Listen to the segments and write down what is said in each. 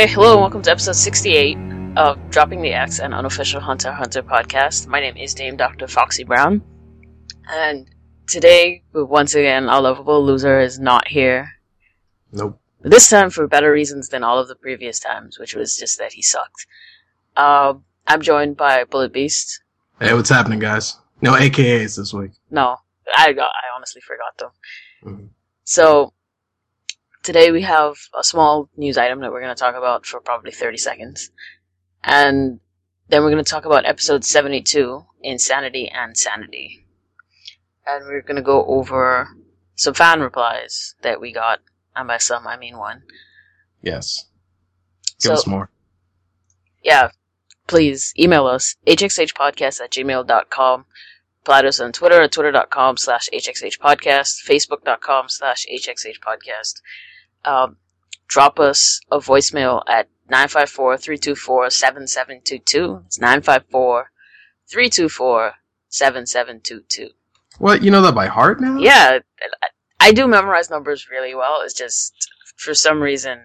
Hey, hello, and welcome to episode 68 of Dropping the X, an unofficial Hunter Hunter podcast. My name is Dame Dr. Foxy Brown, and today, once again, our lovable loser is not here. Nope. This time for better reasons than all of the previous times, which was just that he sucked. Uh, I'm joined by Bullet Beast. Hey, what's happening, guys? No AKAs this week. No, I, I honestly forgot them. Mhm. So, today we have a small news item that we're going to talk about for probably 30 seconds. And then we're going to talk about episode 72, Insanity and Sanity. And we're going to go over some fan replies that we got. And by some, I mean one. Yes. Give So, us more. yeah, please email us, hxhpodcast at gmail.com. Us on Twitter at twitter.com slash hxhpodcast, facebook.com slash hxhpodcast. Um, drop us a voicemail at 954-324-7722. It's 954-324-7722. What? You know that by heart now? Yeah, I- do memorize numbers really well. It's just, for some reason,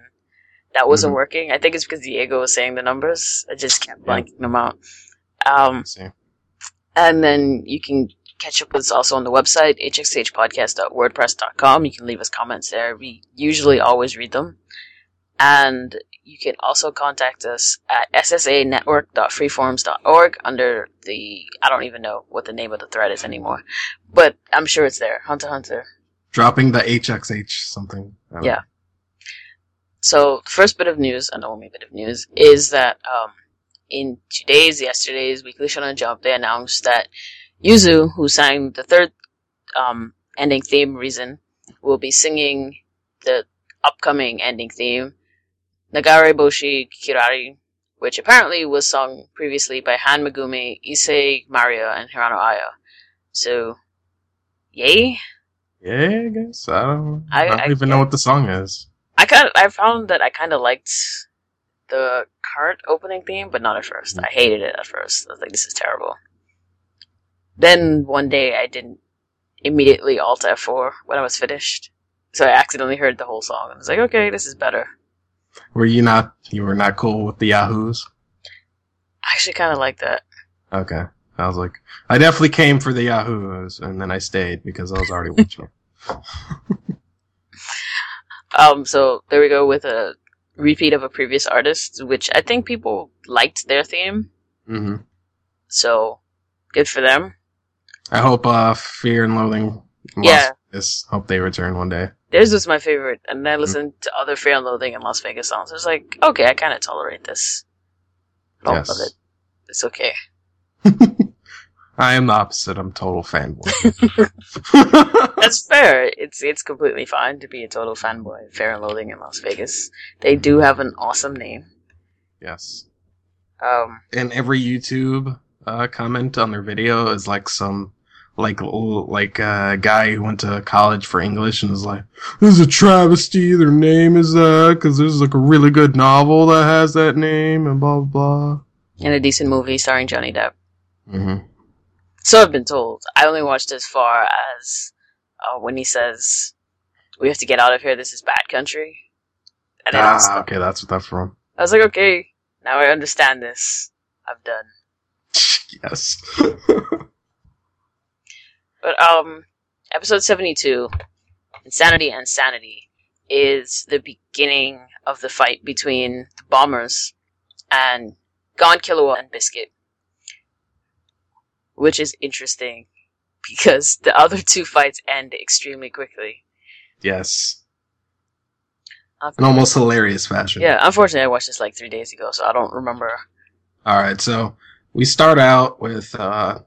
that wasn't Mhm. working. I think it's because Diego was saying the numbers. I just kept Yeah. blanking them out. Um, and then you can catch up with us also on the website, hxhpodcast.wordpress.com. You can leave us comments there. We usually always read them. And you can also contact us at ssanetwork.freeforums.org under the, I don't even know what the name of the thread is anymore, but I'm sure it's there. Hunter Hunter. Dropping the HXH something. Yeah. know. So, the first bit of news, and the only bit of news, is that um, in today's, yesterday's Weekly Shonen Jump, they announced that Yuzu, who sang the third um, ending theme, Reason, will be singing the upcoming ending theme, Nagare Boshi Kirari, which apparently was sung previously by Han Megumi, Ise Mariya, and Hirano Aya. So, yay? Yeah, I guess. I don't, I- I, don't I even know what the song is. I kind of, I found that I kind of liked the current opening theme, but not at first. I hated it at first. I was like, this is terrible. Then one day I didn't immediately alt F4 when I was finished. So I accidentally heard the whole song and was like, okay, this is better. Were you not, you were not cool with the Yahoos? I actually kind of like that. Okay. I was like, I definitely came for the Yahoos, and then I stayed because I was already watching. Um, so there we go with a repeat of a previous artist, which I think people liked their theme. hmm So good for them. I hope, uh, Fear and Loathing in Yeah. Vegas, hope they return one day. Theirs was my favorite, and then I listened to other Fear and Loathing in Las Vegas songs. I was like, okay, I kind of tolerate this. I don't Yes. love it. It's okay. I am the opposite. I'm total fanboy. That's fair. It's it's completely fine to be a total fanboy of Fear and Loathing in Las Vegas. They do have an awesome name. yes. Um, And every YouTube uh, comment on their video is like some like like a guy who went to college for English and is like, "This is a travesty. Their name is that because there's like a really good novel that has that name and blah blah blah. and a decent movie starring Johnny Depp. Mm-hmm. So I've been told. I only watched as far as uh, when he says, "We have to get out of here. This is bad country." And I was- Ah, okay, that's what that's from. I was like, okay, now I understand this. I'm done. yes. But um, episode seventy-two, insanity and sanity, is the beginning of the fight between the bombers and Gon Killua and Biscuit, which is interesting because the other two fights end extremely quickly. yes. In almost hilarious fashion. Yeah, unfortunately, I watched this like three days ago, so I don't remember. All right, so we start out with uh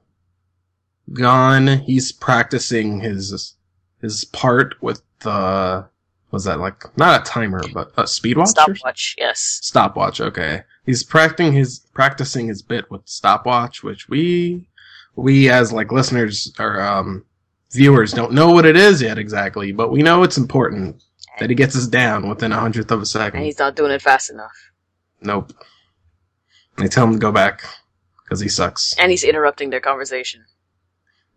Gon. He's practicing his his part with the was that like not a timer but a speed watch? Stopwatch, yes. Stopwatch. Okay, he's practicing his practicing his bit with stopwatch, which we we as like listeners or um viewers don't know what it is yet exactly, but we know it's important that he gets us down within a hundredth of a second. And he's not doing it fast enough. Nope. They tell him to go back because he sucks. And he's interrupting their conversation.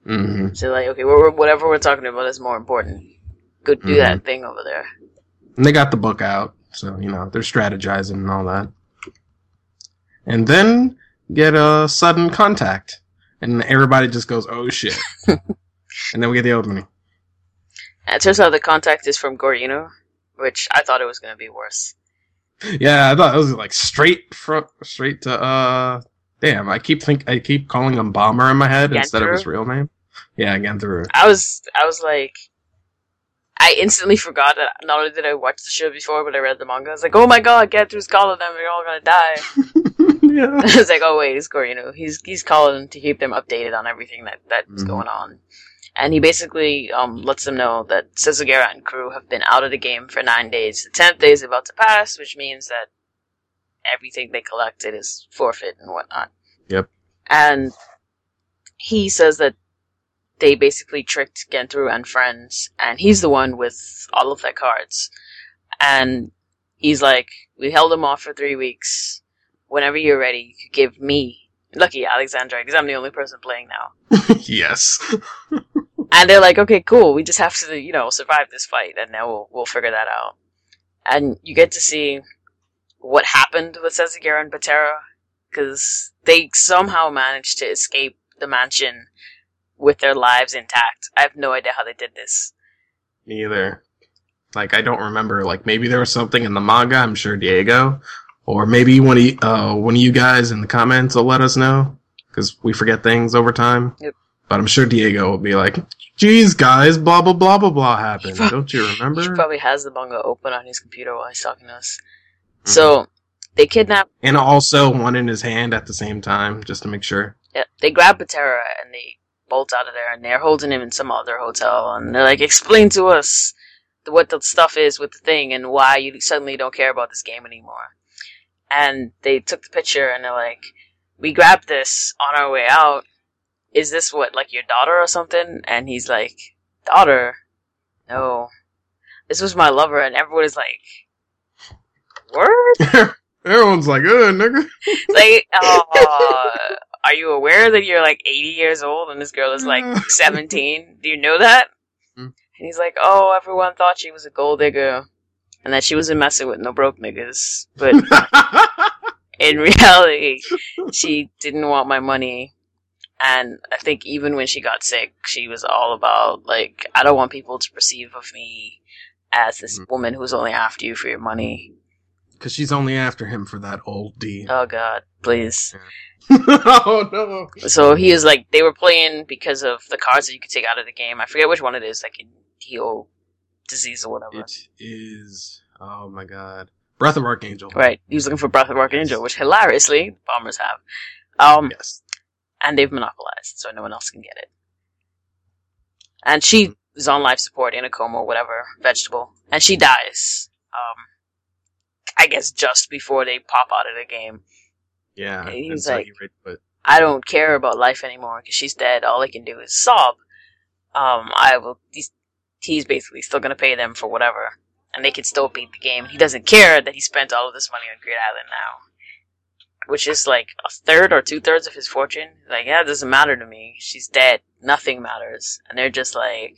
Hmm So like, okay, we're, whatever we're talking about is more important. Go do Mhm. that thing over there. And they got the book out, So, you know, they're strategizing and all that. And then get a sudden contact. And everybody just goes, oh shit. and then we get the opening. And it turns out the contact is from Gorino, which I thought it was going to be worse. Yeah, I thought it was like straight from straight to uh damn, I keep think I keep calling him Bomber in my head instead of his real name. Yeah, Genthru. I was I was like I instantly forgot that not only did I watch the show before, but I read the manga. I was like, oh my god, Genthru's calling them, we're all gonna die. yeah. I was like, oh wait, it's Gorino. He's he's calling to keep them updated on everything that that's mm-hmm. going on. And he basically um, lets them know that Sesagera and crew have been out of the game for nine days. The tenth day is about to pass, which means that everything they collected is forfeit and whatnot. Yep. And he says that they basically tricked Genthru and friends, and he's the one with all of their cards. And he's like, we held them off for three weeks. Whenever you're ready, you could give me, lucky Alexandra, because I'm the only person playing now. yes. and they're like, okay, cool. We just have to, you know, survive this fight, and now we'll we'll figure that out. And you get to see what happened with Sesagera and Battera, because they somehow managed to escape the mansion with their lives intact. I have no idea how they did this. Me either. Like I don't remember. Like maybe there was something in the manga. I'm sure Diego, or maybe one of you, uh, one of you guys in the comments will let us know because we forget things over time. Yep. But I'm sure Diego will be like, "Geez, guys, blah blah blah blah blah happened. Don't you remember?" He probably has the manga open on his computer while he's talking to us. Mm-hmm. So they kidnap and also one in his hand at the same time, just to make sure. Yeah, they grab Battera and they bolt out of there, and they're holding him in some other hotel, and they're like, "Explain to us what the stuff is with the thing, and why you suddenly don't care about this game anymore." And they took the picture, and they're like, "We grabbed this on our way out. Is this what, like your daughter or something?" And he's like, "Daughter? No, this was my lover," and everyone is like, "Word." Everyone's like, "Uh, nigga." like, uh, are you aware that you're like 80 years old and this girl is like 17? Do you know that? Mm. And he's like, oh, everyone thought she was a gold digger and that she wasn't messing with no broke niggas. But in reality, she didn't want my money. And I think even when she got sick, she was all about, like, I don't want people to perceive of me as this mm. woman who's only after you for your money. Because she's only after him for that old D. Oh, God, please. Yeah. oh no! So he is like they were playing because of the cards that you could take out of the game. I forget which one it is, like in heal disease or whatever. It is. Oh my god, Breath of Archangel. Right, he was looking for Breath of Archangel, which hilariously bombers have. Um, yes, and they've monopolized, so no one else can get it. And she mm-hmm. is on life support in a coma, or whatever, vegetable, and she dies. I guess just before they pop out of the game. Yeah, and he's like, but... I don't care about life anymore because she's dead. All I can do is sob. Um, I will. He's, he's basically still gonna pay them for whatever, and they can still beat the game. He doesn't care that he spent all of this money on Greed Island now, which is like a third or two thirds of his fortune. Like, yeah, it doesn't matter to me. She's dead. Nothing matters. And they're just like,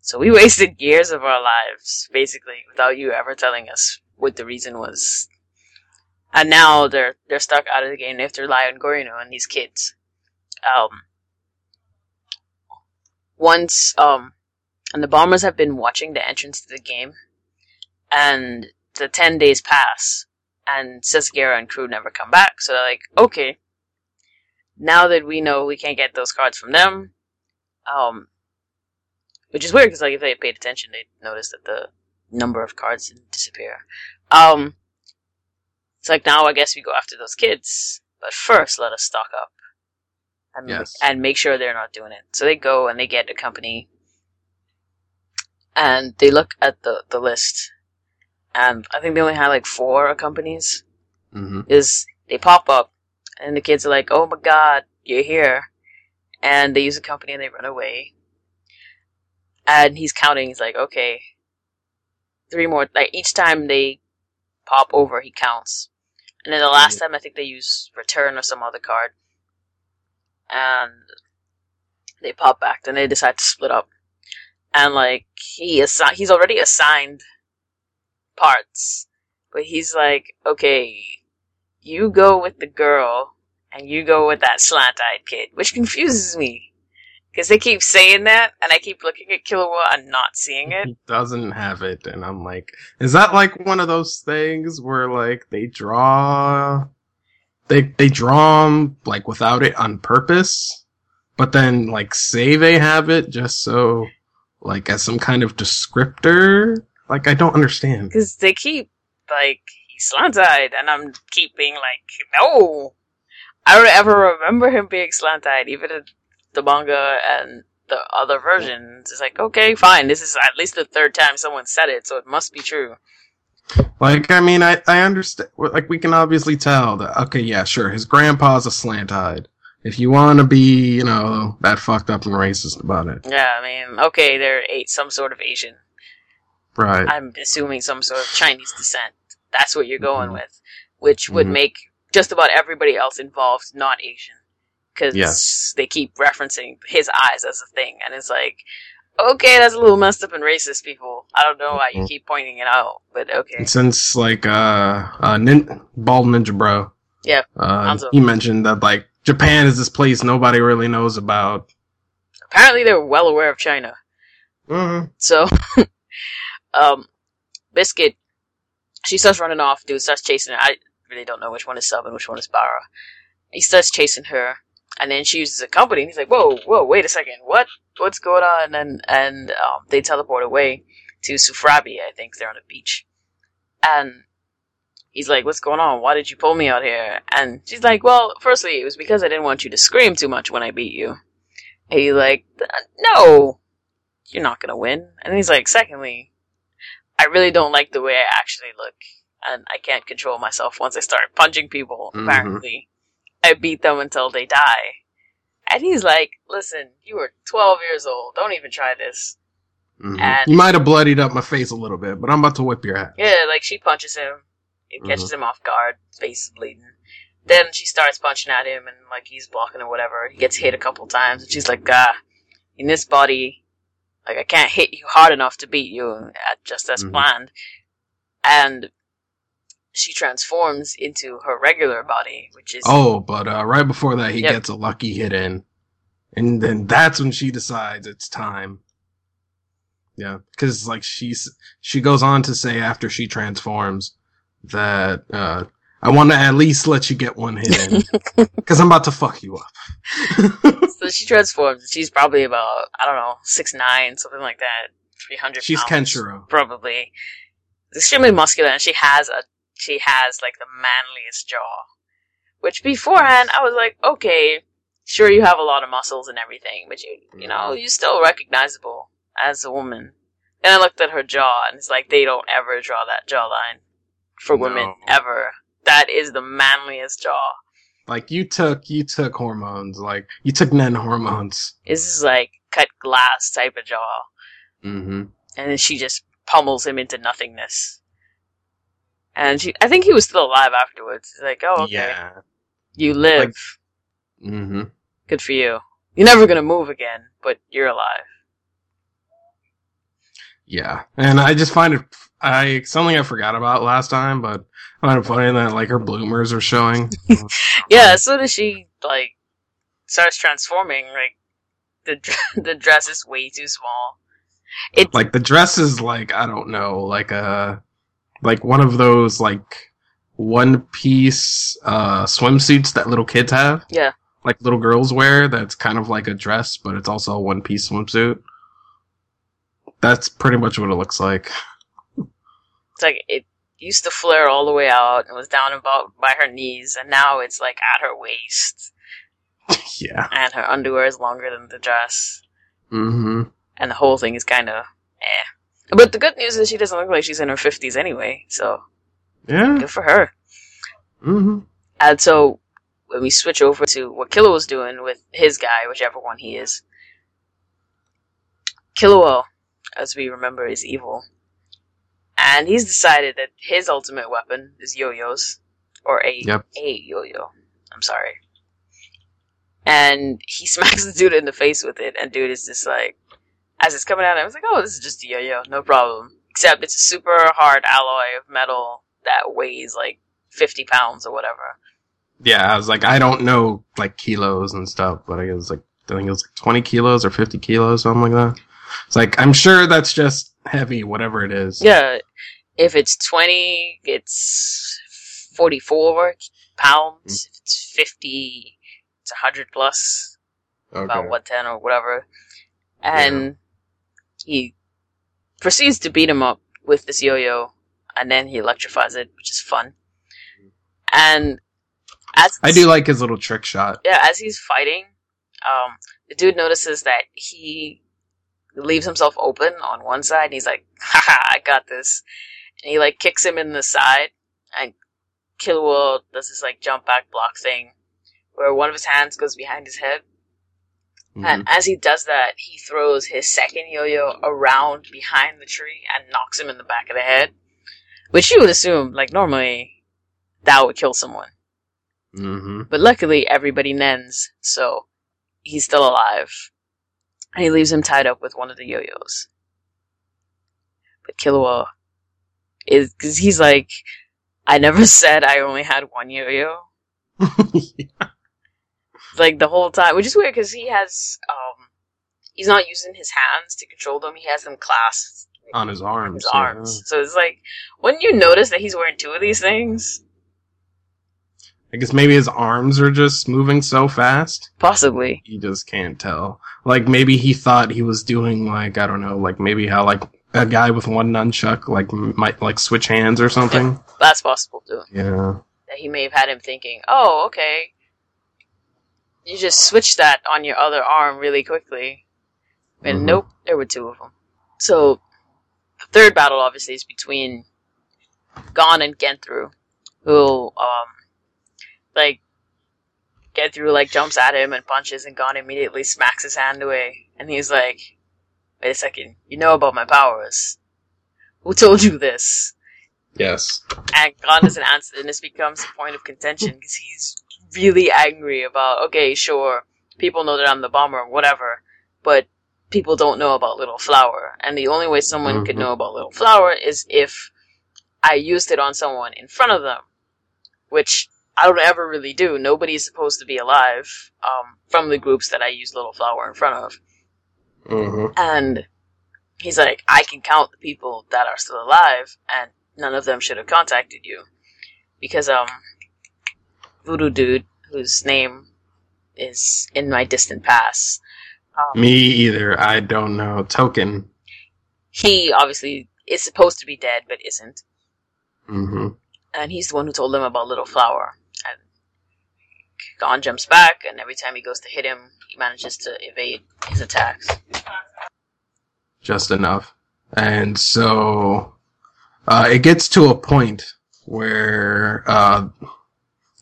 so we wasted years of our lives basically without you ever telling us what the reason was and now they're they're stuck out of the game. They have to rely on Gorino and these kids. Um, once um, and the bombers have been watching the entrance to the game, and the ten days pass, and Sesagera and crew never come back. So they're like, okay, now that we know we can't get those cards from them, um, which is weird because like if they had paid attention, they'd notice that the number of cards didn't disappear. Um, it's like now I guess we go after those kids, but first let us stock up and yes. and make sure they're not doing it. So they go and they get a company, and they look at the the list, and I think they only had like four companies. Mm-hmm. Is they pop up, and the kids are like, "Oh my god, you're here," and they use a company and they run away. And he's counting. He's like, "Okay, three more." Like each time they pop over, he counts. And then the last mm-hmm. time I think they use return or some other card. And they pop back, then they decide to split up. And like he assi- he's already assigned parts. but he's like, okay, you go with the girl, and you go with that slant-eyed kid, which confuses me. Because they keep saying that, and I keep looking at Killua and not seeing it. He doesn't have it, and I'm like, is that like one of those things where like they draw, they they draw 'em, like without it on purpose, but then like say they have it just so like as some kind of descriptor. Like I don't understand. Because they keep, like, he's slant-eyed, and I'm keep being like, no! I don't ever remember him being slant-eyed, even in the manga and the other versions. It's like, okay, fine, this is at least the third time someone said it, so it must be true. Like I mean, I I understand. Like we can obviously tell that. Okay, yeah, sure. His grandpa's a slant-eyed. If you want to be, you know, that fucked up and racist about it, Yeah, I mean, okay, they're eight, some sort of Asian. right? I'm assuming some sort of Chinese descent. That's what you're going Mhm. with, which would Mhm. make just about everybody else involved not Asian, because Yes. they keep referencing his eyes as a thing, and it's like, okay, that's a little messed up and racist, people. I don't know why you Mhm. keep pointing it out, but okay. And since like uh, uh nin- bald ninja bro, Yeah, uh, he mentioned that like Japan is this place nobody really knows about. Apparently, they're well aware of China. Mm-hmm. So, um, Biscuit, she starts running off. Dude starts chasing her. I really don't know which one is Sub and which one is Bara. He starts chasing her, and then she uses a company. And he's like, "Whoa, whoa, wait a second, what? What's going on?" And and um, they teleport away to Sufrabi. I think they're on a beach, and he's like, "What's going on? Why did you pull me out here?" And she's like, "Well, firstly, it was because I didn't want you to scream too much when I beat you." And he's like, "No, you're not gonna win. And he's like, secondly, I really don't like the way I actually look, and I can't control myself once I start punching people. Mhm. Apparently, I beat them until they die. And he's like, listen, you were 12 years old. Don't even try this. Mhm. And- you might have bloodied up my face a little bit, but I'm about to whip your ass. Yeah, like she punches him. It catches him off guard. Face bleeding. Then she starts punching at him, and like he's blocking or whatever. He gets hit a couple times, and she's like, "Ah, in this body, like I can't hit you hard enough to beat you, at just as Mhm. planned." And she transforms into her regular body, which is Oh, but uh, right before that, he Yep. gets a lucky hit in, and then that's when she decides it's time. Yeah, because like she's she goes on to say after she transforms that uh, I want to at least let you get one hit in because I'm about to fuck you up. so she transforms. She's probably about I don't know six nine, something like that, three hundred. She's Kenshiro. probably extremely muscular, and she has a she has like the manliest jaw. Which beforehand I was like, okay, sure you have a lot of muscles and everything, but you you know you're still recognizable as a woman. And I looked at her jaw, and it's like they don't ever draw that jawline for women No. ever. That is the manliest jaw. Like you took you took hormones, like you took men hormones. This is like cut glass type of jaw. Mm-hmm. and then she just pummels him into nothingness. And she, I think he was still alive afterwards. It's like, oh, okay, Yeah. you live. Like- Mm-hmm. Good for you. You're never gonna move again, but you're alive. Yeah, and I just find it I something I forgot about last time, but I find it funny that like her bloomers are showing. Yeah, as soon as she like starts transforming, like the the dress is way too small. It like the dress is like I don't know, like a like one of those like one piece uh swimsuits that little kids have. Yeah. Like little girls wear that's kind of like a dress, but it's also a one piece swimsuit. That's pretty much what it looks like. it's like it used to flare all the way out and was down about by her knees, and now it's like at her waist, yeah. and her underwear is longer than the dress. Mm-hmm. and the whole thing is kind of eh. But the good news is she doesn't look like she's in her fifties anyway, so Yeah. good for her. Mm-hmm. And so when we switch over to what Killua was doing with his guy, whichever one he is, Killua, as we remember, is evil, and he's decided that his ultimate weapon is yo-yos, or a Yep. a yo-yo. I'm sorry. And he smacks the dude in the face with it, and dude is just like, as it's coming out, I was like, oh, this is just a yo-yo, no problem. Except it's a super hard alloy of metal that weighs like 50 pounds or whatever. Yeah, I was like, I don't know like kilos and stuff, but I guess like I think it was like twenty kilos or fifty kilos, something like that. It's like I'm sure that's just heavy, whatever it is. Yeah, if it's 20, it's 44 pounds. Mm. If it's 50, it's 100 plus, Okay. about 110 or whatever. And he proceeds to beat him up with this yo-yo, and then he electrifies it, which is fun. And as I do like his little trick shot. yeah, as he's fighting, um, the dude notices that he leaves himself open on one side, and he's like, haha, I got this. And he, like, kicks him in the side, and Killua does this, like, jump back block thing, where one of his hands goes behind his head, Mhm. and as he does that, he throws his second yo-yo around behind the tree and knocks him in the back of the head, which you would assume, like, normally, that would kill someone. Mhm. But luckily, everybody nens, so he's still alive. And he leaves him tied up with one of the yo-yos. But Killua is, cause he's like, I never said I only had one yo-yo. Like the whole time, which is weird because he has, um, he's not using his hands to control them, he has them clasped on his arms. his yeah. arms. So it's like, wouldn't you notice that he's wearing two of these things? I guess maybe his arms are just moving so fast. Possibly. He just can't tell. Like maybe he thought he was doing like I don't know, like maybe how like a guy with one nunchuck like might like switch hands or something. That's possible too. Yeah. that he may have had him thinking, "Oh, okay, you just switched that on your other arm really quickly." And Mhm. nope, there were two of them. So the third battle obviously is between Gon and Genthru, who um like Genthru like jumps at him and punches, and Gon immediately smacks his hand away, and he's like, "Wait a second, you know about my powers? Who told you this?" Yes. and Gon doesn't answer, and this becomes a point of contention because he's really angry about. Okay, sure, people know that I'm the bomber, whatever, but people don't know about Little Flower, and the only way someone could Mhm. know about Little Flower is if I used it on someone in front of them, which I don't ever really do. Nobody's supposed to be alive um, from the groups that I use Little Flower in front of. hmm And he's like, I can count the people that are still alive, and none of them should have contacted you. Because, um, Voodoo Dude, whose name is in my distant past, um, Me either. I don't know. Token. he obviously is supposed to be dead, but isn't. hmm And he's the one who told them about Little Flower. And Gon jumps back, and every time he goes to hit him, he manages to evade his attacks. Just enough. And so uh, it gets to a point where uh,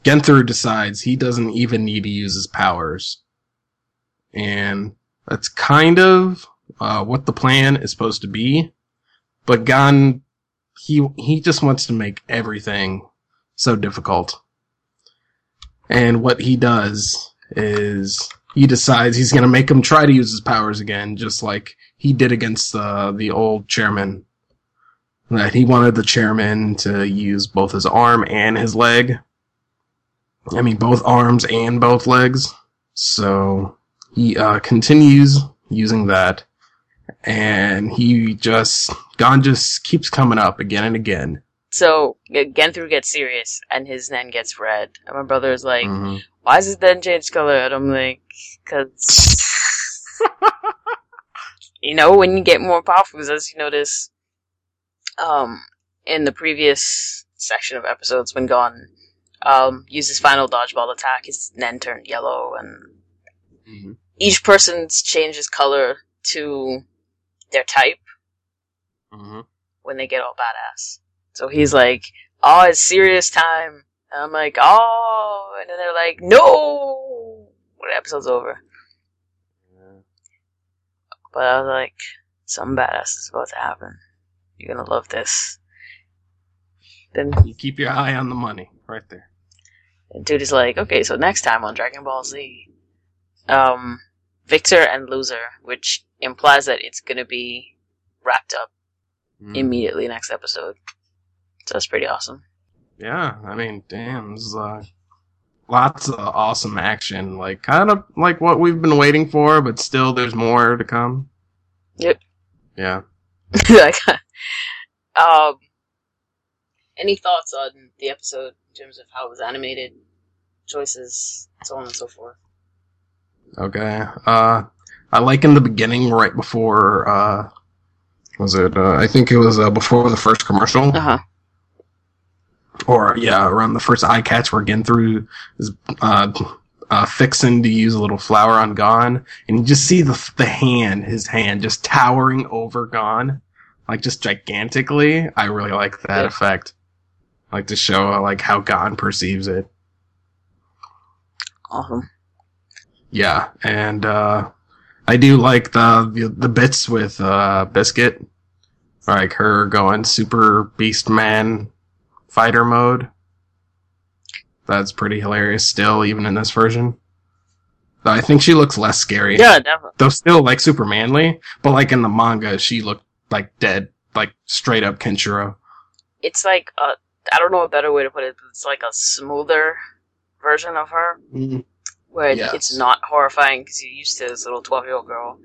Genthru decides he doesn't even need to use his powers. And that's kind of uh, what the plan is supposed to be. But Gon, he he just wants to make everything so difficult. And what he does is he decides he's going to make him try to use his powers again, just like he did against the the old chairman. That he wanted the chairman to use both his arm and his leg. I mean, both arms and both legs. So he uh, continues using that, and he just Gon just keeps coming up again and again. So, Genthru gets serious, and his Nen gets red. And my brother is like, Mhm. why is his Nen change color? And I'm like, cause... you know, when you get more powerful, as you notice, um, in the previous section of episodes when Gon, um, used his final dodgeball attack, his Nen turned yellow, and Mhm. each person's changes color to their type Mhm. when they get all badass. So he's like, oh, it's serious time. And I'm like, oh, and then they're like, no! When the episode's over. Yeah. But I was like, "Some badass is about to happen. You're gonna love this. Then You keep your eye on the money, right there. The dude is like, okay, so next time on Dragon Ball Z, um, Victor and Loser, which implies that it's gonna be wrapped up Mm. immediately next episode. So that's pretty awesome. Yeah, I mean, damn, this is, uh, lots of awesome action, like kind of like what we've been waiting for, but still, there's more to come. Yep. Yeah. like, um, any thoughts on the episode in terms of how it was animated, choices, so on and so forth? Okay. Uh, I like in the beginning, right before, uh, was it, uh, I think it was, uh, before the first commercial. Uh huh. Or, yeah, around the first eye catch where Genthru is, uh, uh, fixing to use a little flower on Gon, and you just see the, the hand, his hand, just towering over Gon, like just gigantically. I really like that Yeah. effect. Like to show, like, how God perceives it. Awesome. Yeah, and uh I do like the the, bits with uh Biscuit, like her going super Beast Man fighter mode. That's pretty hilarious still, even in this version. But I think she looks less scary. Yeah, definitely. Though still like super manly, but like in the manga she looked like dead, like straight up Kenshiro. It's like a, I don't know a better way to put it. but It's like a smoother version of her, where Yes. it's not horrifying because you're used to this little twelve year old girl,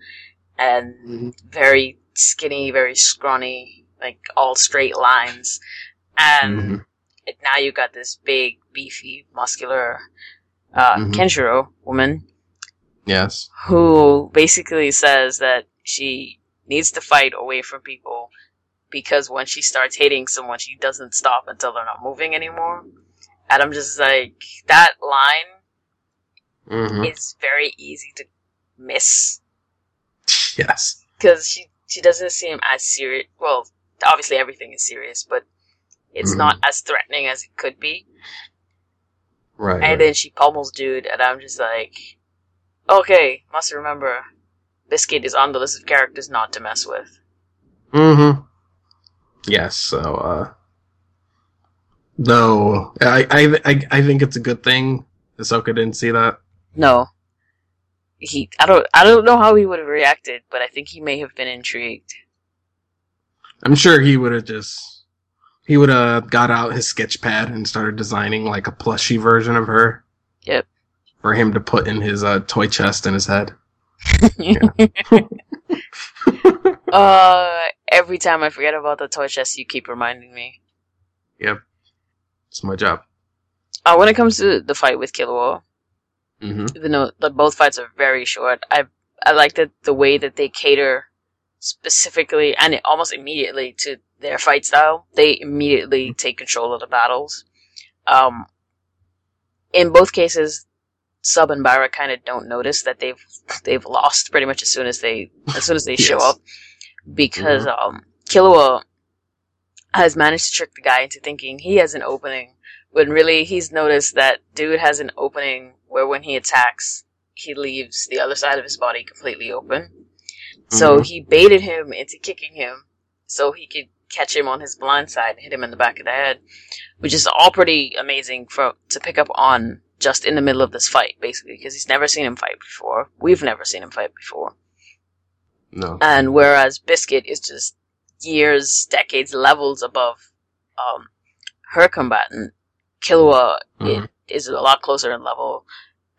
and Mhm. very skinny, very scrawny, like all straight lines, and Mhm. it, now you got this big, beefy, muscular uh, Mhm. Kenshiro woman Yes. who basically says that she needs to fight away from people because when she starts hating someone, she doesn't stop until they're not moving anymore. And I'm just like, that line hmm is very easy to miss Yes. because she she doesn't seem as serious. Well, obviously everything is serious, but it's Mhm. not as threatening as it could be. Right. And then she pummels dude, and I'm just like, okay, must remember, Biscuit is on the list of characters not to mess with. Mm-hmm. Yes. So, uh, though I, I, I, I think it's a good thing Hisoka didn't see that. No, he. I don't. I don't know how he would have reacted, but I think he may have been intrigued. I'm sure he would have just, he would have got out his sketch pad and started designing like a plushy version of her. Yep. For him to put in his uh, toy chest in his head. uh, every time I forget about the toy chest, you keep reminding me. Yep. It's my job. Uh, when it comes to the fight with Killua, Mm-hmm. even though the, both fights are very short, I I like that the way that they cater specifically and it, almost immediately to their fight style. They immediately take control of the battles. Um, in both cases, Sub and Bara kind of don't notice that they've they've lost pretty much as soon as they as soon as they show up because um, Killua has managed to trick the guy into thinking he has an opening when really he's noticed that dude has an opening where when he attacks, he leaves the other side of his body completely open. So Mhm. he baited him into kicking him so he could catch him on his blind side and hit him in the back of the head, which is all pretty amazing for to pick up on just in the middle of this fight, basically, because he's never seen him fight before. We've never seen him fight before. No. And whereas Biscuit is just years, decades, levels above um, her combatant, Killua Mhm. is a lot closer in level,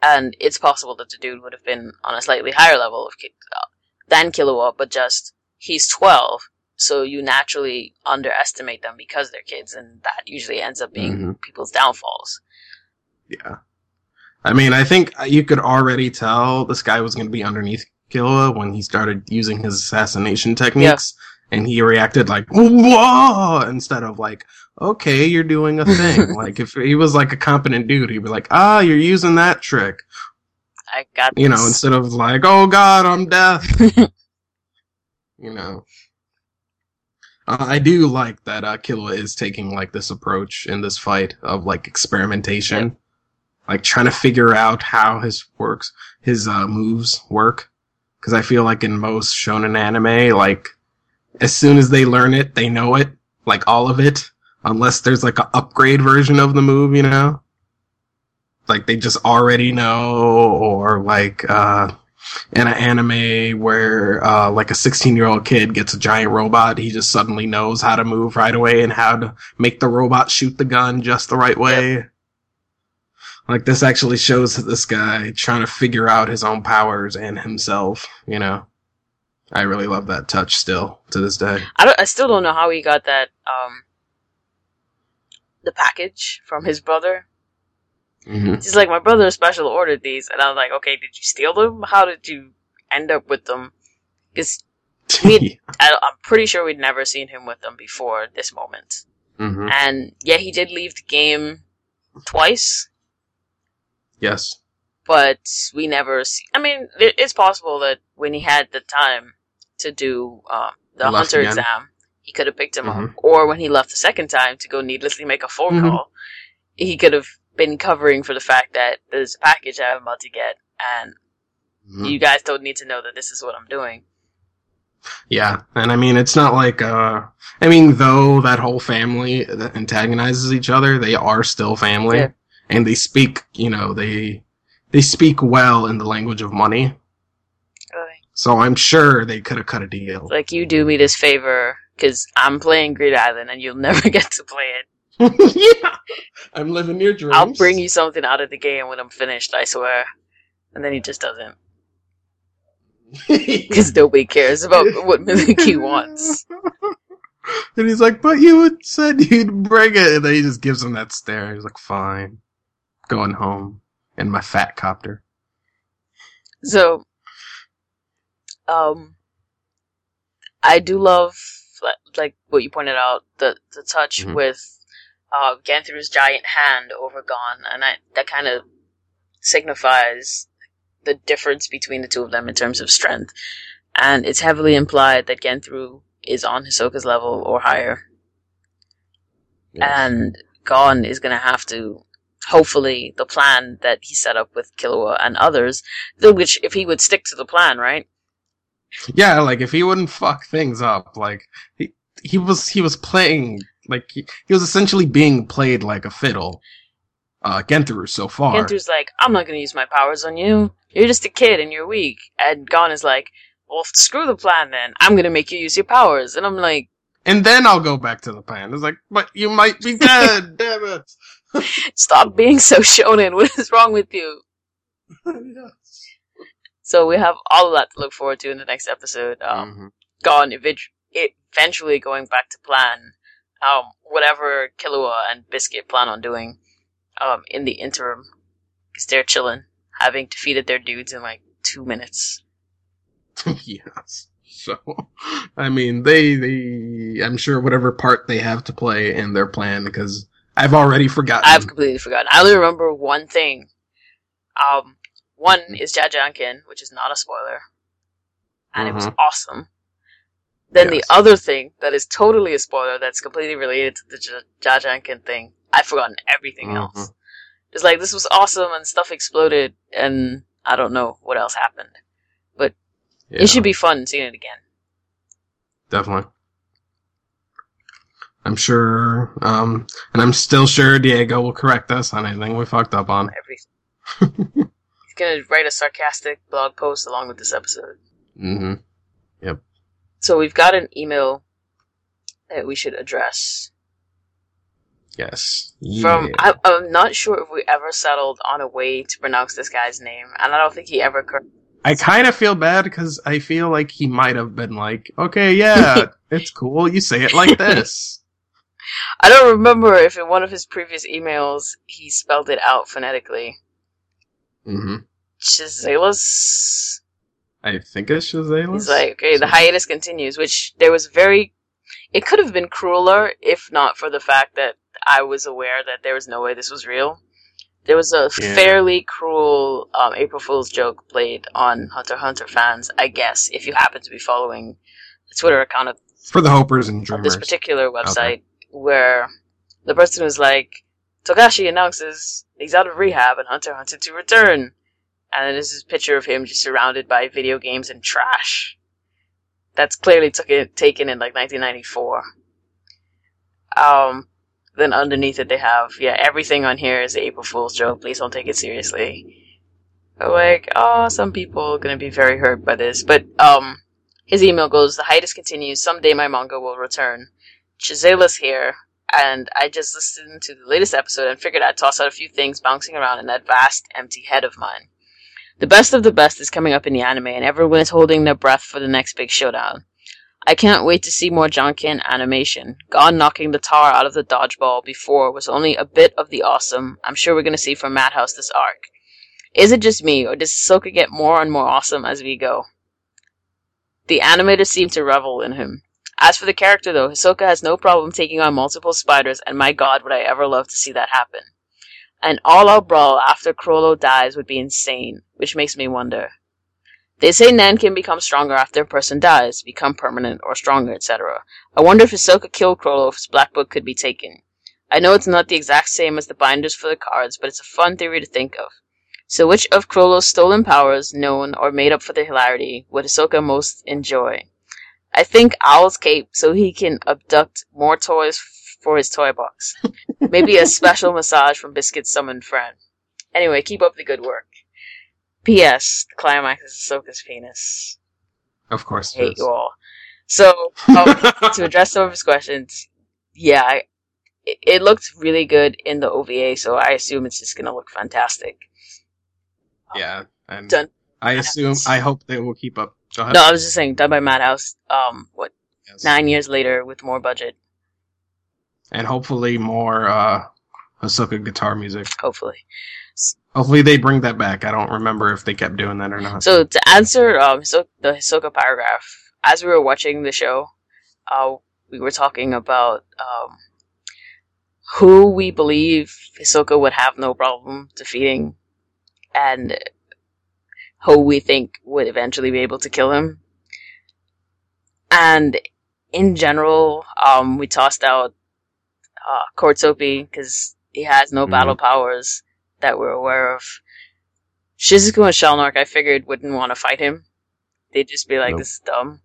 and it's possible that the dude would have been on a slightly higher level of uh, than Killua, but just he's twelve, so you naturally underestimate them because they're kids, and that usually ends up being Mhm. people's downfalls. Yeah. I mean, I think you could already tell this guy was going to be underneath Killua when he started using his assassination techniques. And he reacted like, whoa, instead of like, okay, you're doing a thing. like, if he was like a competent dude, he'd be like, ah, you're using that trick. I got You know, this. instead of like, oh god, I'm deaf. you know. Uh, I do like that uh, Killua is taking like this approach in this fight of like experimentation, Yep. like trying to figure out how his works, his uh, moves work. Because I feel like in most shonen anime, like as soon as they learn it, they know it, like all of it, unless there's like an upgrade version of the move, you know. Like they just already know, or like uh in an anime where uh, like a 16 year old kid gets a giant robot, he just suddenly knows how to move right away and how to make the robot shoot the gun just the right way. Like this actually shows this guy trying to figure out his own powers and himself. You know, I really love that touch still to this day. I don't. I still don't know how he got that. Um, the package from his brother. hmm He's like, my brother special ordered these, and I was like, okay, did you steal them? How did you end up with them? Because We- I, I'm pretty sure we'd never seen him with them before this moment. hmm And yeah, he did leave the game twice, Yes. but we never see. I mean, it's possible that when he had the time to do um, the left hunter again. exam, he could have picked him up. Mhm. Or when he left the second time to go needlessly make a phone Mhm. call, he could have been covering for the fact that there's a package I'm about to get, and Mhm. you guys don't need to know that this is what I'm doing. Yeah, and I mean, it's not like, uh, I mean, though that whole family antagonizes each other, they are still family, Yeah. And they speak, you know, they they speak well in the language of money. Really. So I'm sure they could have cut a deal. Like you do me this favor because I'm playing Greed Island and you'll never get to play it. yeah, I'm living your dreams. I'll bring you something out of the game when I'm finished. I swear. And then he just doesn't because nobody cares about what Milluki wants. And he's like, "But you said you'd bring it," and then he just gives him that stare. He's like, "Fine, going home in my fat copter." So, um, I do love like, what you pointed out the the touch Mhm. with uh, Genthru's giant hand over Gon, and I, that kind of signifies the difference between the two of them in terms of strength. And it's heavily implied that Genthru is on Hisoka's level or higher, and Gon is going to have to. Hopefully, the plan that he set up with Killua and others, which if he would stick to the plan, right? Yeah, like if he wouldn't fuck things up, like he he was he was playing like he, he was essentially being played like a fiddle. Uh Genthru so far. Genthru's like, I'm not going to use my powers on you. You're just a kid and you're weak. And Gon is like, well, screw the plan then. I'm going to make you use your powers. And I'm like, and then I'll go back to the plan. It's like, but you might be dead, damn it. Stop being so shonen. What is wrong with you? So we have all of that to look forward to in the next episode. Um, Mhm. Gon evi- eventually going back to plan um, whatever Killua and Biscuit plan on doing um, in the interim. Because they're chilling, having defeated their dudes in like two minutes. yes. So, I mean, they, they, I'm sure whatever part they have to play in their plan, because I've already forgotten. I've completely forgotten. I only remember one thing. Um, one is Jajanken, which is not a spoiler, and it was awesome. Then Yes. the other thing that is totally a spoiler that's completely related to the J- Jajanken thing, I've forgotten everything Mhm. else. It's like this was awesome and stuff exploded, and I don't know what else happened. Yeah, It should be fun seeing it again. definitely. I'm sure, um, and I'm still sure Diego will correct us on anything we fucked up on. Everything. He's gonna write a sarcastic blog post along with this episode. Mm-hmm. Yep. So we've got an email that we should address. Yes. From Yeah. I, I'm not sure if we ever settled on a way to pronounce this guy's name, and I don't think he ever. Cor- I kind of feel bad because I feel like he might have been like, okay, yeah, it's cool. You say it like this. I don't remember if in one of his previous emails he spelled it out phonetically. hmm Chizalis. I think it's Shazalus. He's like, okay, the hiatus continues, which there was very. It could have been crueler if not for the fact that I was aware that there was no way this was real. There was a Yeah. fairly cruel um, April Fool's joke played on Hunter Hunter fans, I guess, if you happen to be following the Twitter account of, for the hopers and dreamers. this particular website, where the person was like, Togashi announces he's out of rehab and Hunter Hunter to return. And then there's this picture of him just surrounded by video games and trash. That's clearly it, taken in like 1994. Um, then underneath it they have, yeah, everything on here is April Fool's joke. Please don't take it seriously. like, oh, some people are gonna be very hurt by this. But um, his email goes: the hiatus continues. Someday my manga will return. Chizela's here, and I just listened to the latest episode and figured I'd toss out a few things bouncing around in that vast, empty head of mine. The best of the best is coming up in the anime, and everyone is holding their breath for the next big showdown. I can't wait to see more Jajanken animation. Gon knocking the tar out of the dodgeball before was only a bit of the awesome I'm sure we're going to see from Madhouse this arc. Is it just me, or does Hisoka get more and more awesome as we go? The animators seem to revel in him. As for the character, though, Hisoka has no problem taking on multiple spiders, and my god, would I ever love to see that happen. An all-out brawl after Chrollo dies would be insane, which makes me wonder. They say Nen can become stronger after a person dies, become permanent or stronger, etc. I wonder if Hisoka killed Chrollo if his black book could be taken. I know it's not the exact same as the binders for the cards, but it's a fun theory to think of. So which of Chrollo's stolen powers, known or made up for the hilarity, would Hisoka most enjoy? I think Owl's cape so he can abduct more toys for his toy box. Maybe a special massage from Biscuit's summoned friend. Anyway, keep up the good work. P.S. The climax is Hisoka's penis. Of course. I hate you all. So, um, to address some of his questions, yeah, I, it, it looked really good in the OVA, so I assume it's just gonna look fantastic. Yeah, and Done. I assume, I hope they will keep up. No, I was just saying, done by Madhouse. Um, what Yes. nine years later with more budget, And hopefully more uh, Hisoka guitar music. hopefully. Hopefully they bring that back. I don't remember if they kept doing that or not. So to answer um Hiso- the Hisoka paragraph, as we were watching the show, uh, we were talking about um who we believe Hisoka would have no problem defeating, and who we think would eventually be able to kill him. And in general, um, we tossed out uh, Kortopi because he has no Mhm. battle powers that we're aware of. Shizuku and Shalnark, I figured, wouldn't want to fight him. They'd just be like, Nope. this is dumb.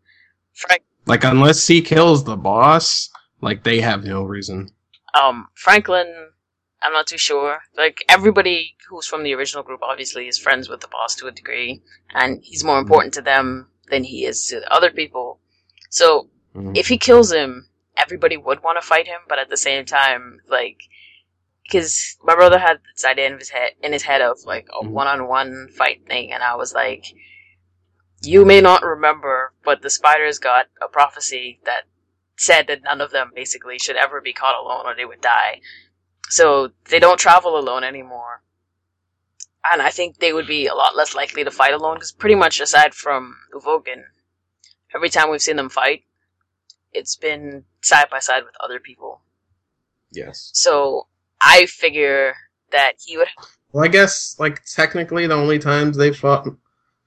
Frank, like unless he kills the boss, like they have no reason. um, Franklin, I'm not too sure. Like, everybody who's from the original group obviously is friends with the boss to a degree, and he's more important to them than he is to the other people. So, Mhm. if he kills him, everybody would want to fight him, but at the same time, like, because my brother had this idea in his head, in his head of like a Mhm. one-on-one fight thing, and I was like, you may not remember, but the spiders got a prophecy that said that none of them basically should ever be caught alone or they would die. So they don't travel alone anymore. And I think they would be a lot less likely to fight alone because pretty much aside from Uvogin, every time we've seen them fight, it's been side by side with other people. Yes. So I figure that he would. Well, I guess like technically the only times they fought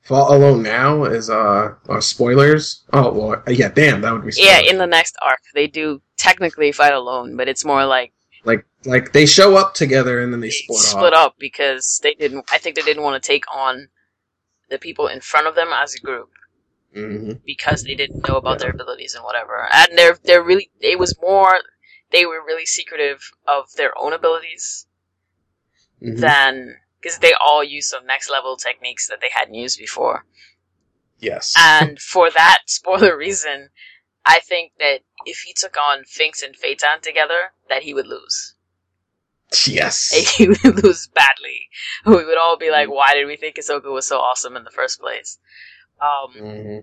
fought alone now is uh, uh spoilers. Oh well, yeah, damn, that would be Yeah, in the next arc, they do technically fight alone, but it's more like like like they show up together and then they they split, split off. up because they didn't. I think they didn't want to take on the people in front of them as a group hmm because they didn't know about their abilities and whatever. And they're they're really it was more they were really secretive of their own abilities hmm than because they all used some next level techniques that they hadn't used before. Yes. And for that spoiler reason, I think that if he took on Finks and Feitan together, that he would lose. yes. He would lose badly. We would all be like, why did we think Hisoka was so awesome in the first place? Um, hmm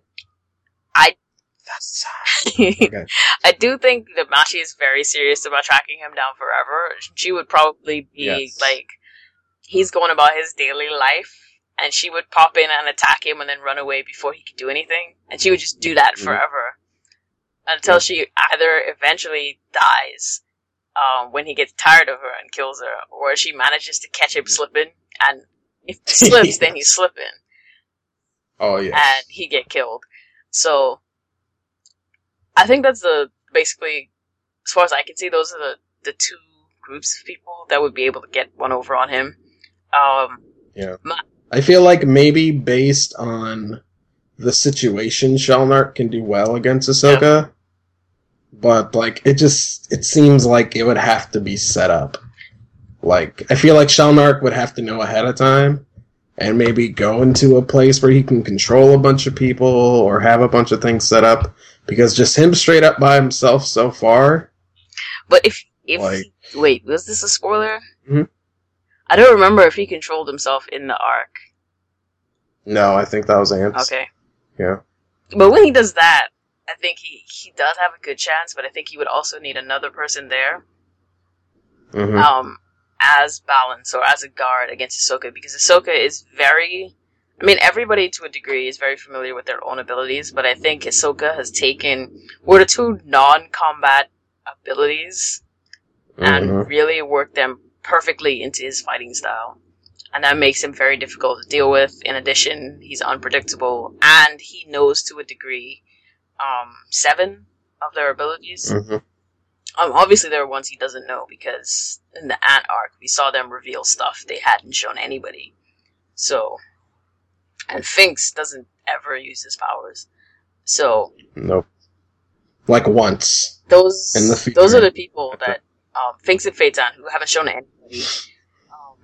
I- That's I do think that Machi is very serious about tracking him down forever. She would probably be Yes. like, he's going about his daily life, and she would pop in and attack him and then run away before he could do anything. And she would just do that Mhm. forever. Until Yeah. she either eventually dies um, when he gets tired of her and kills her, or she manages to catch him Mhm. slipping, and if he slips, then he's slipping Oh yeah, and he get killed. So I think that's the basically as far as I can see, those are the, the two groups of people that would be able to get one over on him. Um I feel like maybe based on the situation, Shalnark can do well against Hisoka. But like it just it seems like it would have to be set up. Like I feel like Shalnark would have to know ahead of time and maybe go into a place where he can control a bunch of people or have a bunch of things set up. Because just him straight up by himself so far, But if if Like- wait, was this a spoiler? Mhm. I don't remember if he controlled himself in the arc. no, I think that was Ants. Okay, Yeah. but when he does that, I think he he does have a good chance. But I think he would also need another person there, hmm um, as balance or as a guard against Hisoka because Hisoka is very. I mean, everybody to a degree is very familiar with their own abilities, but I think Hisoka has taken what are two non-combat abilities and Mhm. really worked them perfectly into his fighting style. And that makes him very difficult to deal with. In addition, he's unpredictable and he knows to a degree um, seven of their abilities. Mhm. Um, obviously, there are ones he doesn't know because in the Ant arc, we saw them reveal stuff they hadn't shown anybody. So, and Finks doesn't ever use his powers. So, Nope. Like once. those those are the people that um, Finks and Feitan who haven't shown anybody.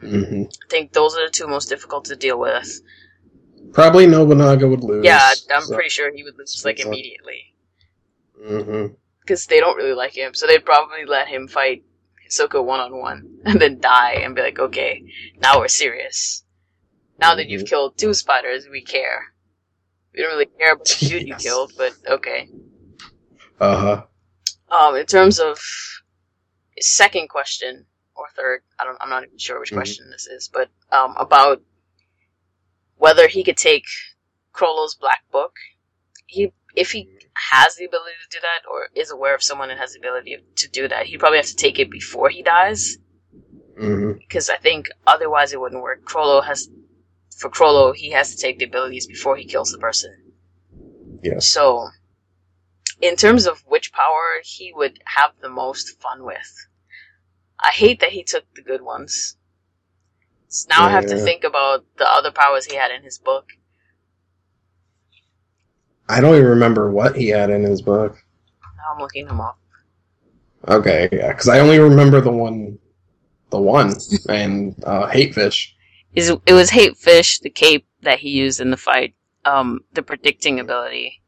Um, hmm I think those are the two most difficult to deal with. Probably Nobunaga would lose. Yeah, I'm so- pretty sure he would lose like so- immediately Mhm. because they don't really like him. So they'd probably let him fight Hisoka one on one and then die and be like, okay, now we're serious. Now that you've Mhm. killed two spiders, we care. We don't really care about the dude you killed, but okay. Uh huh. Um, in terms of second question or third, I don't, I'm not even sure which Mhm. question this is, but um, about whether he could take Chrollo's black book. He, if he has the ability to do that, or is aware of someone that has the ability to do that, he'd probably have to take it before he dies, hmm because I think otherwise it wouldn't work. Chrollo has, for Chrollo, he has to take the abilities before he kills the person. Yes. So, in terms of which power he would have the most fun with, I hate that he took the good ones. So now I have to think about the other powers he had in his book. I don't even remember what he had in his book. Now I'm looking him up. Okay, yeah, because I only remember the one, the one, and uh, hate fish. Is it was Hate Fish, the cape that he used in the fight, um, the predicting ability,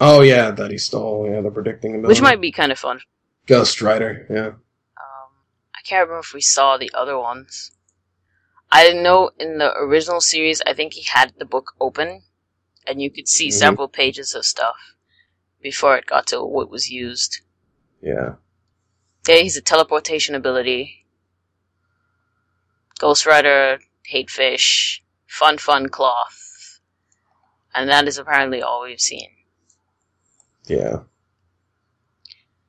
Oh yeah, that he stole. Yeah, the predicting ability. which might be kind of fun. Ghost Rider. Yeah. I can't remember if we saw the other ones. I know in the original series, I think he had the book open, and you could see Mhm. several pages of stuff before it got to what was used. Yeah. Yeah, he's a teleportation ability. Ghost Rider, Hate Fish, Fun Fun Cloth, and that is apparently all we've seen. Yeah.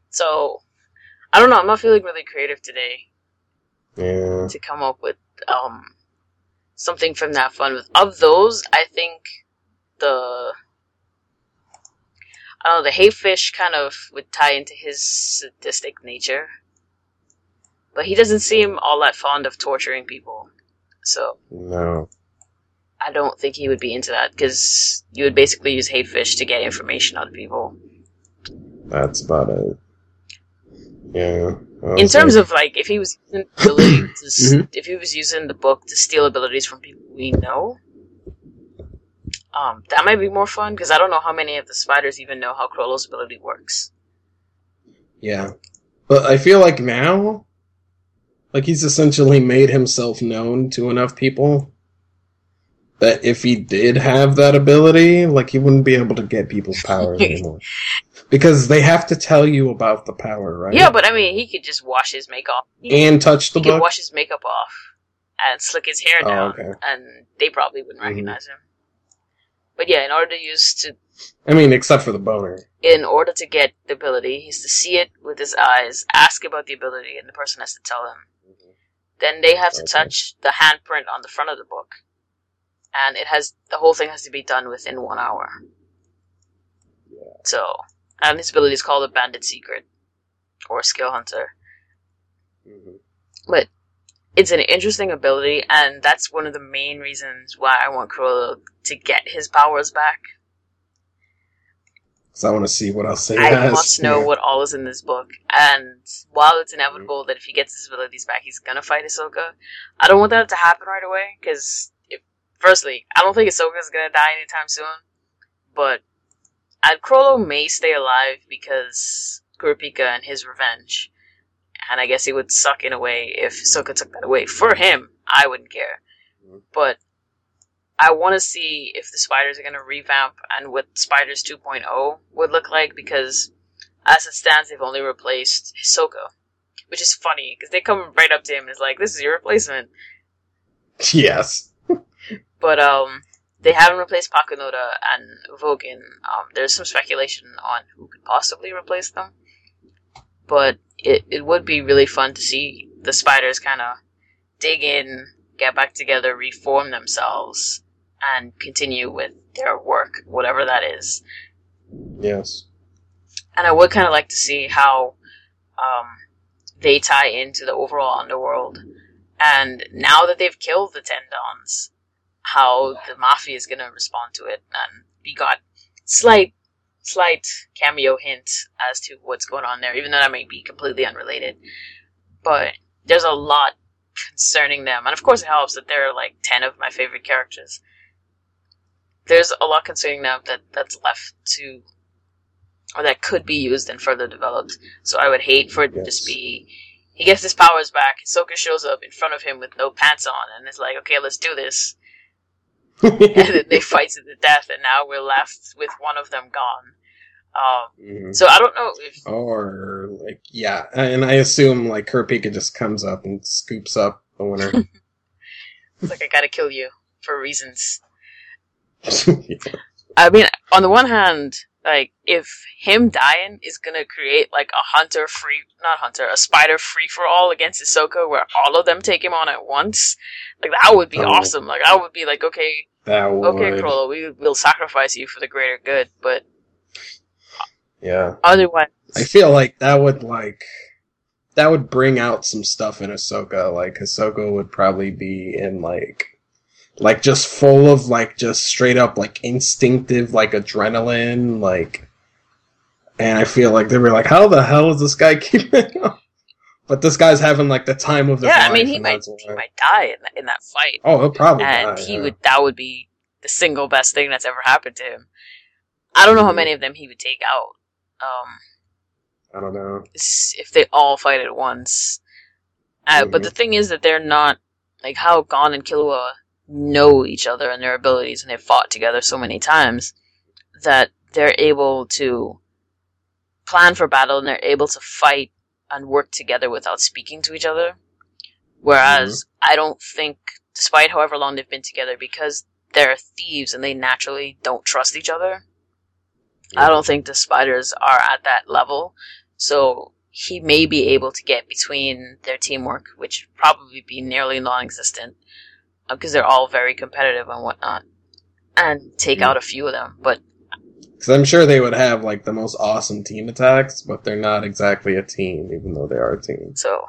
So, I don't know. I'm not feeling really creative today. Yeah. to come up with um something from that fun with of those i think the i don't know the hate fish kind of would tie into his sadistic nature but he doesn't seem all that fond of torturing people so No. i don't think he would be into that because you would basically use hate fish to get information out of people That's about it. Yeah. In terms of like if he was using the ability to s Mhm. if he was using the book to steal abilities from people we know um that might be more fun because i don't know how many of the spiders even know how Chrollo's ability works Yeah. But I feel like now, like he's essentially made himself known to enough people that if he did have that ability, like he wouldn't be able to get people's powers anymore. Because they have to tell you about the power, right? yeah but i mean he could just wash his makeup he, and touch the book? he could wash his makeup off and slick his hair Oh, down okay. and they probably wouldn't Mhm. recognize him but yeah in order to use to I mean, except for the boner. in order to get the ability, he's to see it with his eyes, ask about the ability, and the person has to tell him. Then they have to Okay. touch the handprint on the front of the book, and it has the whole thing has to be done within one hour. Yeah. So, and his ability is called a Bandit Secret or Skill Hunter. Mm-hmm. But it's an interesting ability, and that's one of the main reasons why I want Chrollo to get his powers back. Because I want to see what else he I has. must know Yeah. what all is in this book. And while it's inevitable mm-hmm. that if he gets his abilities back, he's gonna fight Hisoka, I don't want that to happen right away because firstly, I don't think Hisoka's gonna die anytime soon, but and Chrollo may stay alive because Kurapika and his revenge. And I guess he would suck in a way if Hisoka took that away. For him, I wouldn't care. Mhm. But I want to see if the spiders are going to revamp and what Spiders 2.0 would look like because as it stands, they've only replaced Hisoka. Which is funny because they come right up to him and is like, "This is your replacement." Yes. But um, they haven't replaced Pakunoda and Vogin. Um, there's some speculation on who could possibly replace them. But it, it would be really fun to see the spiders kind of dig in, get back together, reform themselves, and continue with their work, whatever that is. Yes. And I would kind of like to see how um, they tie into the overall underworld. And now that they've killed the Ten Dons, how the Mafia is going to respond to it. And we got slight, slight cameo hint as to what's going on there, even though that may be completely unrelated. But there's a lot concerning them. And of course, it helps that there are like 10 of my favorite characters. There's a lot concerning them that, that's left to or that could be used and further developed. So I would hate for it to just be he gets his powers back. Hisoka shows up in front of him with no pants on, and it's like, "Okay, let's do this." And then they fight to the death, and now we're left with one of them gone. Um, Mhm. so I don't know if Or like yeah, and I assume like Kurapika just comes up and scoops up the winner. it's like I gotta kill you for reasons. I mean, on the one hand, like if him dying is gonna create like a hunter free, not hunter, a spider free for all against Hisoka, where all of them take him on at once, like that would be Oh. awesome. Like I would be like, okay, that would. okay, Chrollo, we will sacrifice you for the greater good, but Yeah. otherwise, I feel like that would like that would bring out some stuff in Hisoka. Like Hisoka would probably be in like like just full of like just straight up like instinctive like adrenaline like and I feel like they were like, How the hell is this guy keeping up? But this guy's having like the time of his yeah, life. I mean, he might he might die in that, in that fight, Oh, he'll probably and die, he yeah. would that would be the single best thing that's ever happened to him. I don't know how Mhm. many of them he would take out. Um, I don't know. if they all fight at once. Uh, But Mhm. the thing is that they're not like how Gon and Killua know each other and their abilities, and they've fought together so many times that they're able to plan for battle and they're able to fight and work together without speaking to each other. Whereas I don't think, despite however long they've been together, because they're thieves and they naturally don't trust each other. I don't think the spiders are at that level. So he may be able to get between their teamwork, which probably be nearly non-existent, because they're all very competitive and whatnot, and take Mm. out a few of them. But Because I'm sure they would have like the most awesome team attacks, but they're not exactly a team, even though they are a team, so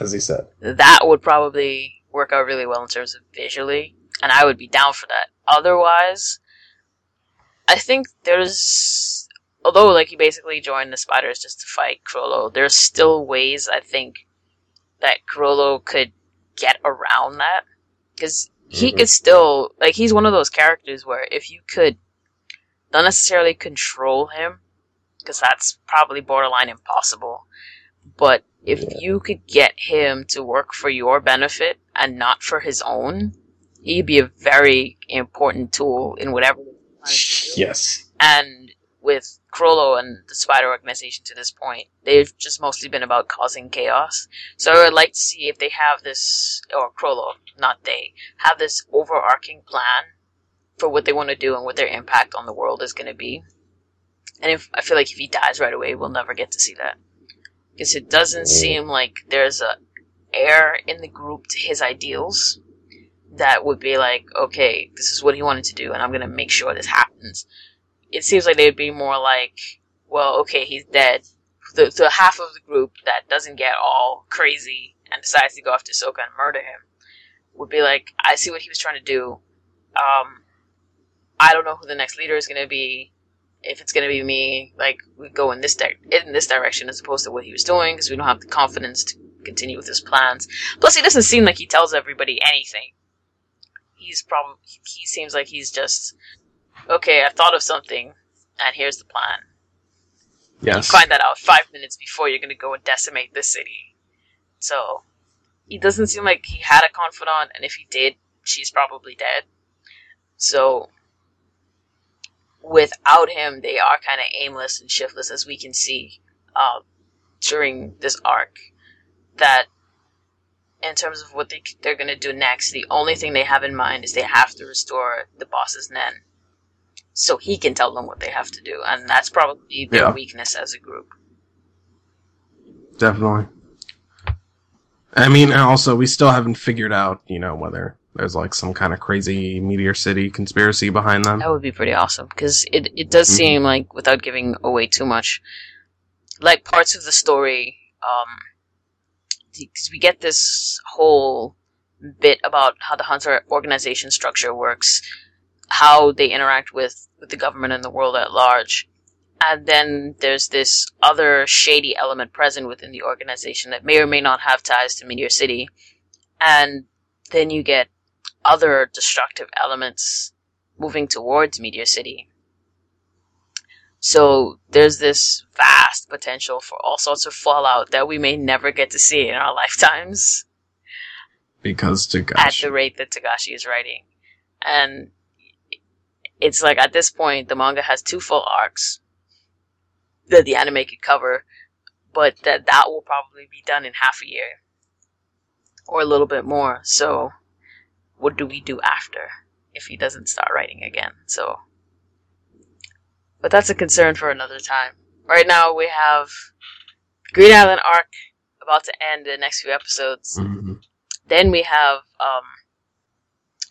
as he said. that would probably work out really well in terms of visually, and I would be down for that. Otherwise, I think there's, although like he basically joined the spiders just to fight Chrollo, there's still ways I think that Chrollo could get around that because he Mhm. could still like he's one of those characters where if you could not necessarily control him because that's probably borderline impossible but if Yeah. you could get him to work for your benefit and not for his own he'd be a very important tool in whatever Yes. and with Chrollo and the Spider Organization to this point, they've just mostly been about causing chaos. So I would like to see if they have this, or Chrollo, not they, have this overarching plan for what they want to do and what their impact on the world is going to be. And if I feel like if he dies right away, we'll never get to see that because it doesn't Mm. seem like there's a heir in the group to his ideals that would be like, okay, this is what he wanted to do, and I'm gonna make sure this happens. It seems like they'd be more like, well, okay, he's dead. The, the half of the group that doesn't get all crazy and decides to go after Hisoka and murder him would be like, I see what he was trying to do. Um, I don't know who the next leader is gonna be. If it's gonna be me, like we go in this di- in this direction as opposed to what he was doing because we don't have the confidence to continue with his plans. Plus, he doesn't seem like he tells everybody anything. He's probably he seems like he's just okay. I've thought of something, and here's the plan. Yes. You find that out five minutes before you're going to go and decimate the city. So he doesn't seem like he had a confidant, and if he did, she's probably dead. So without him, they are kind of aimless and shiftless, as we can see uh, during this arc. That in terms of what they, they're going to do next, the only thing they have in mind is they have to restore the boss's Nen. So he can tell them what they have to do. And that's probably their Yeah. weakness as a group. Definitely. I mean, and also, we still haven't figured out, you know, whether there's like some kind of crazy Meteor City conspiracy behind them. That would be pretty awesome. Because it, it does Mhm. seem like, without giving away too much, like parts of the story, um, because we get this whole bit about how the Hunter organization structure works, how they interact with, with the government and the world at large. And then there's this other shady element present within the organization that may or may not have ties to Meteor City. And then you get other destructive elements moving towards Meteor City. So there's this vast potential for all sorts of fallout that we may never get to see in our lifetimes Because to at the rate that Togashi is writing. And it's like at this point, the manga has two full arcs that the anime could cover, but that that will probably be done in half a year or a little bit more. So, what do we do after if he doesn't start writing again? So, but that's a concern for another time. Right now, we have Greed Island arc about to end in the next few episodes. Mhm. Then we have um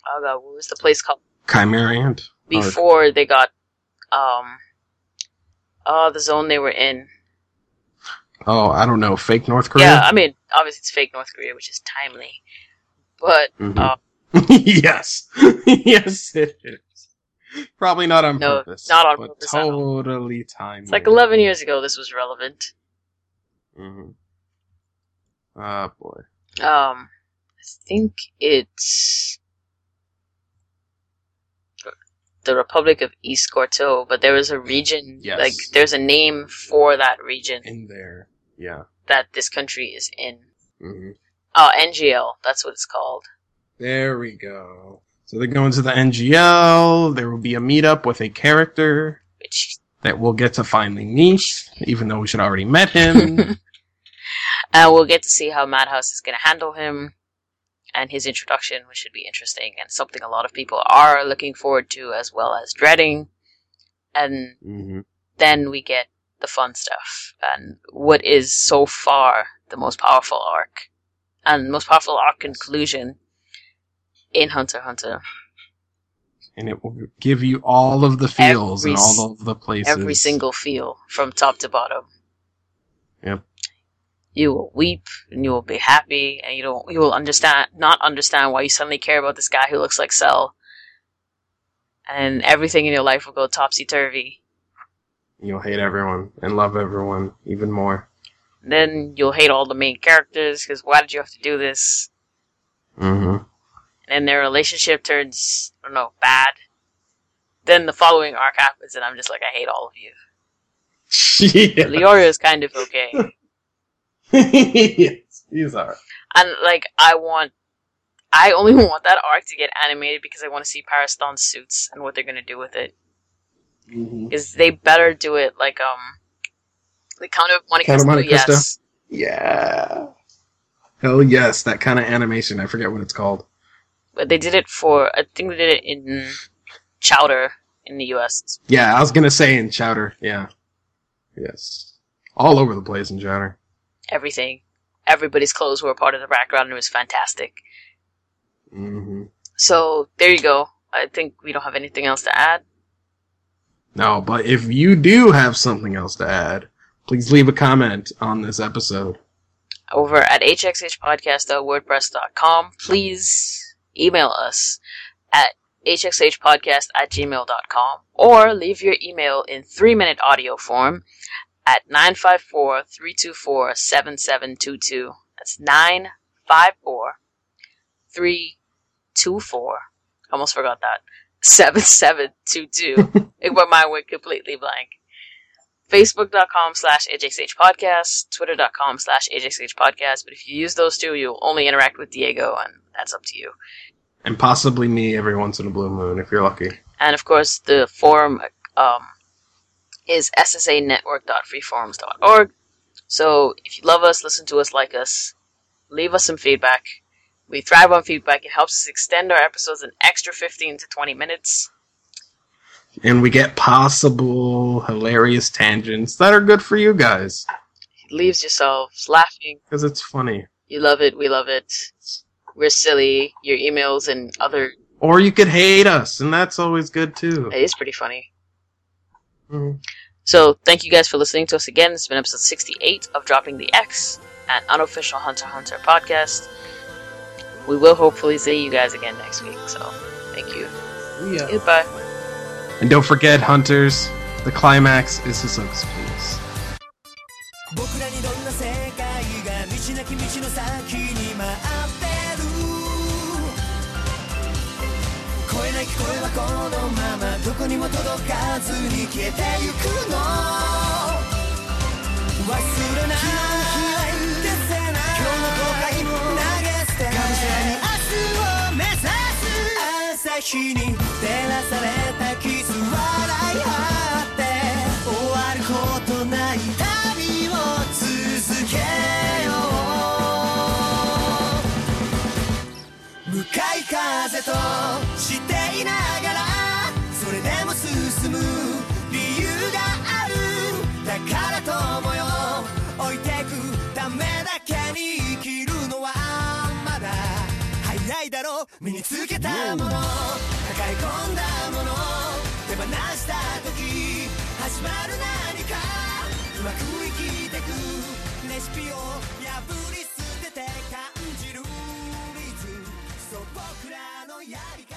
oh god, what was the place called Chimera Ant. Or- before they got um oh the zone they were in. oh, I don't know. Fake North Korea? Yeah, I mean obviously it's fake North Korea, which is timely. But Mhm. uh, yes. yes, it is. Probably not on No, purpose. not on but purpose. Totally timely. it's like eleven years ago this was relevant. Mm-hmm. Ah, boy. Um I think it's the Republic of East Gorteau, but there was a region Yes. like there's a name for that region In there. Yeah. that this country is in. hmm Oh, NGL, that's what it's called. There we go. So they go into the NGL. There will be a meetup with a character Which that we'll get to finally meet, even though we should already met him. and we'll get to see how Madhouse is going to handle him and his introduction, which should be interesting and something a lot of people are looking forward to as well as dreading. And hmm then we get the fun stuff and what is so far the most powerful arc and most powerful arc conclusion in Hunter Hunter. And it will give you all of the feels Every and all of the places. Every single feel from top to bottom. Yep. You will weep and you will be happy and you don't you will understand not understand why you suddenly care about this guy who looks like Cell. And everything in your life will go topsy turvy. You'll hate everyone and love everyone even more. Then you'll hate all the main characters because why did you have to do this? hmm And their relationship turns I don't know bad. Then the following arc happens and I'm just like I hate all of you. yeah. Leorio is kind of okay. yes, he's alright. and like I want, I only want that arc to get animated because I want to see Pariston's suits and what they're gonna do with it. Mm-hmm. Because they better do it like um, like Count of Monte Count of Cristo. Monte Cristo? Yes, Yeah. Hell yes, that kind of animation. I forget what it's called. But they did it for. I think they did it in Chowder in the U.S. Yeah, I was gonna say in Chowder. Yeah. Yes. All over the place in Chowder. Everything, everybody's clothes were a part of the background, and it was fantastic. hmm So there you go. I think we don't have anything else to add. No, but if you do have something else to add, please leave a comment on this episode. over at hxhpodcast.wordpress.com. Please email us at hxhpodcast at gmail.com or leave your email in three minute audio form at 954 324 7722. That's 954 324 Almost forgot that. 7722. it went my went completely blank. Facebook.com slash HXH podcast, Twitter.com slash HXH podcast. But if you use those two, you'll only interact with Diego, and that's up to you. And possibly me every once in a blue moon, if you're lucky. And of course, the forum um, is ssanetwork.freeforums.org. So if you love us, listen to us, like us, leave us some feedback. We thrive on feedback. It helps us extend our episodes an extra 15 to 20 minutes. And we get possible hilarious tangents that are good for you guys. It leaves yourselves laughing. Because it's funny. You love it. We love it. We're silly. Your emails and other. Or you could hate us, and that's always good too. It is pretty funny. Mhm. So thank you guys for listening to us again. It's been episode 68 of Dropping the X, an unofficial Hunter Hunter podcast. We will hopefully see you guys again next week. So thank you. Yeah. Goodbye. And don't forget, hunters, the climax is his このままどこにも届かずに消えてゆくの。忘れない消せない今日の後悔も投げ捨て。がむしゃらに明日を目指す朝日に照らされたキス風としていながらそれでも進む理由があるだから友よ。置いてくためだけに生きるのはまだ早いだろ。う身につけたもの抱え込んだもの。手放した時始まる何か。うまく生きてく。レシピを破り捨てて感